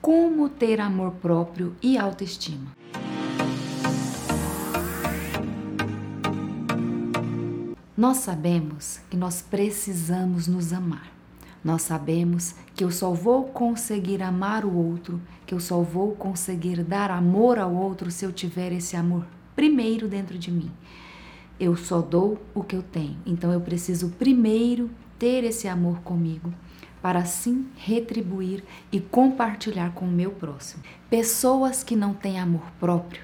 como ter amor próprio e autoestima. Nós sabemos que nós precisamos nos amar. Nós sabemos que eu só vou conseguir amar o outro, que eu só vou conseguir dar amor ao outro se eu tiver esse amor primeiro dentro de mim. Eu só dou o que eu tenho, então eu preciso primeiro ter esse amor comigo para assim retribuir e compartilhar com o meu próximo. Pessoas que não têm amor próprio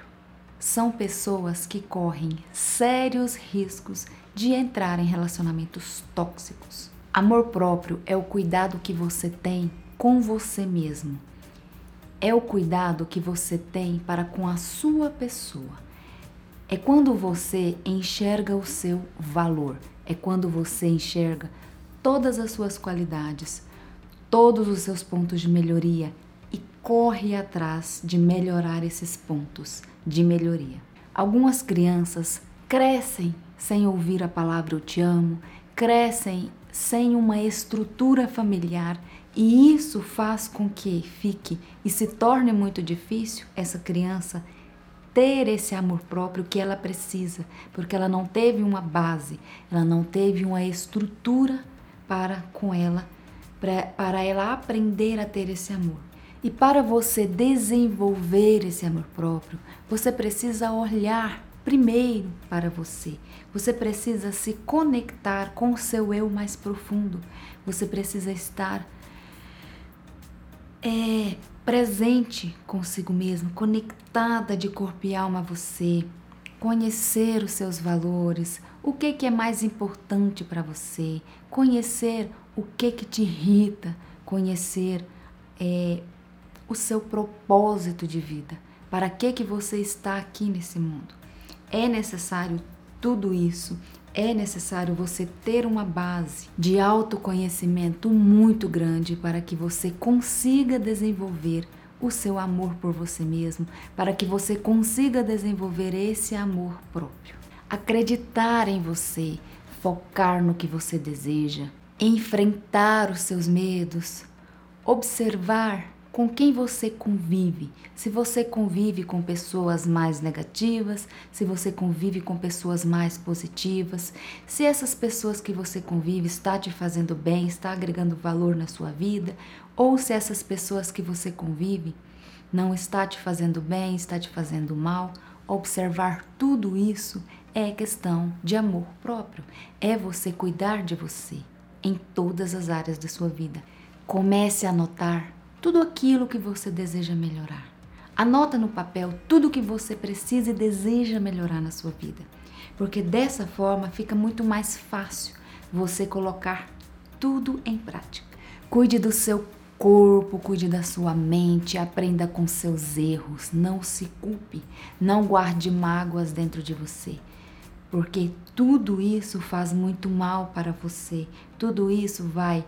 são pessoas que correm sérios riscos de entrar em relacionamentos tóxicos. Amor próprio é o cuidado que você tem com você mesmo. É o cuidado que você tem para com a sua pessoa. É quando você enxerga o seu valor, é quando você enxerga todas as suas qualidades, todos os seus pontos de melhoria e corre atrás de melhorar esses pontos de melhoria. Algumas crianças crescem sem ouvir a palavra eu te amo, crescem sem uma estrutura familiar e isso faz com que fique e se torne muito difícil essa criança ter esse amor próprio que ela precisa, porque ela não teve uma base, ela não teve uma estrutura para com ela, para, para ela aprender a ter esse amor. E para você desenvolver esse amor próprio, você precisa olhar primeiro para você. Você precisa se conectar com o seu eu mais profundo. Você precisa estar é, presente consigo mesmo, conectada de corpo e alma a você, conhecer os seus valores, o que, que é mais importante para você, conhecer o que, que te irrita, conhecer é, o seu propósito de vida, para que, que você está aqui nesse mundo. É necessário tudo isso, é necessário você ter uma base de autoconhecimento muito grande para que você consiga desenvolver o seu amor por você mesmo, para que você consiga desenvolver esse amor próprio. Acreditar em você, focar no que você deseja, enfrentar os seus medos, observar com quem você convive. Se você convive com pessoas mais negativas, se você convive com pessoas mais positivas, se essas pessoas que você convive está te fazendo bem, está agregando valor na sua vida, ou se essas pessoas que você convive não está te fazendo bem, está te fazendo mal, observar tudo isso é questão de amor próprio. É você cuidar de você em todas as áreas da sua vida. Comece a notar tudo aquilo que você deseja melhorar. Anota no papel tudo o que você precisa e deseja melhorar na sua vida, porque dessa forma fica muito mais fácil você colocar tudo em prática. Cuide do seu corpo, cuide da sua mente, aprenda com seus erros, não se culpe, não guarde mágoas dentro de você, porque tudo isso faz muito mal para você, tudo isso vai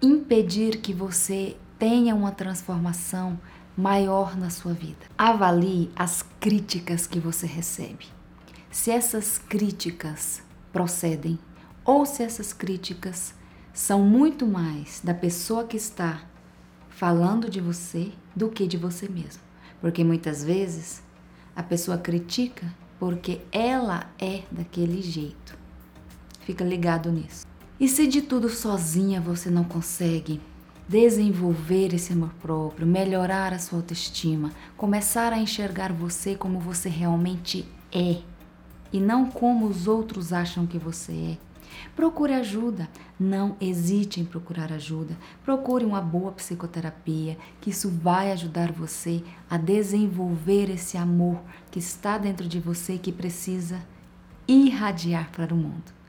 impedir que você tenha uma transformação maior na sua vida. Avalie as críticas que você recebe. Se essas críticas procedem ou se essas críticas são muito mais da pessoa que está falando de você do que de você mesmo. Porque muitas vezes a pessoa critica porque ela é daquele jeito. Fica ligado nisso. E se de tudo sozinha você não consegue desenvolver esse amor próprio, melhorar a sua autoestima, começar a enxergar você como você realmente é e não como os outros acham que você é. Procure ajuda, não hesite em procurar ajuda. Procure uma boa psicoterapia, que isso vai ajudar você a desenvolver esse amor que está dentro de você que precisa irradiar para o mundo.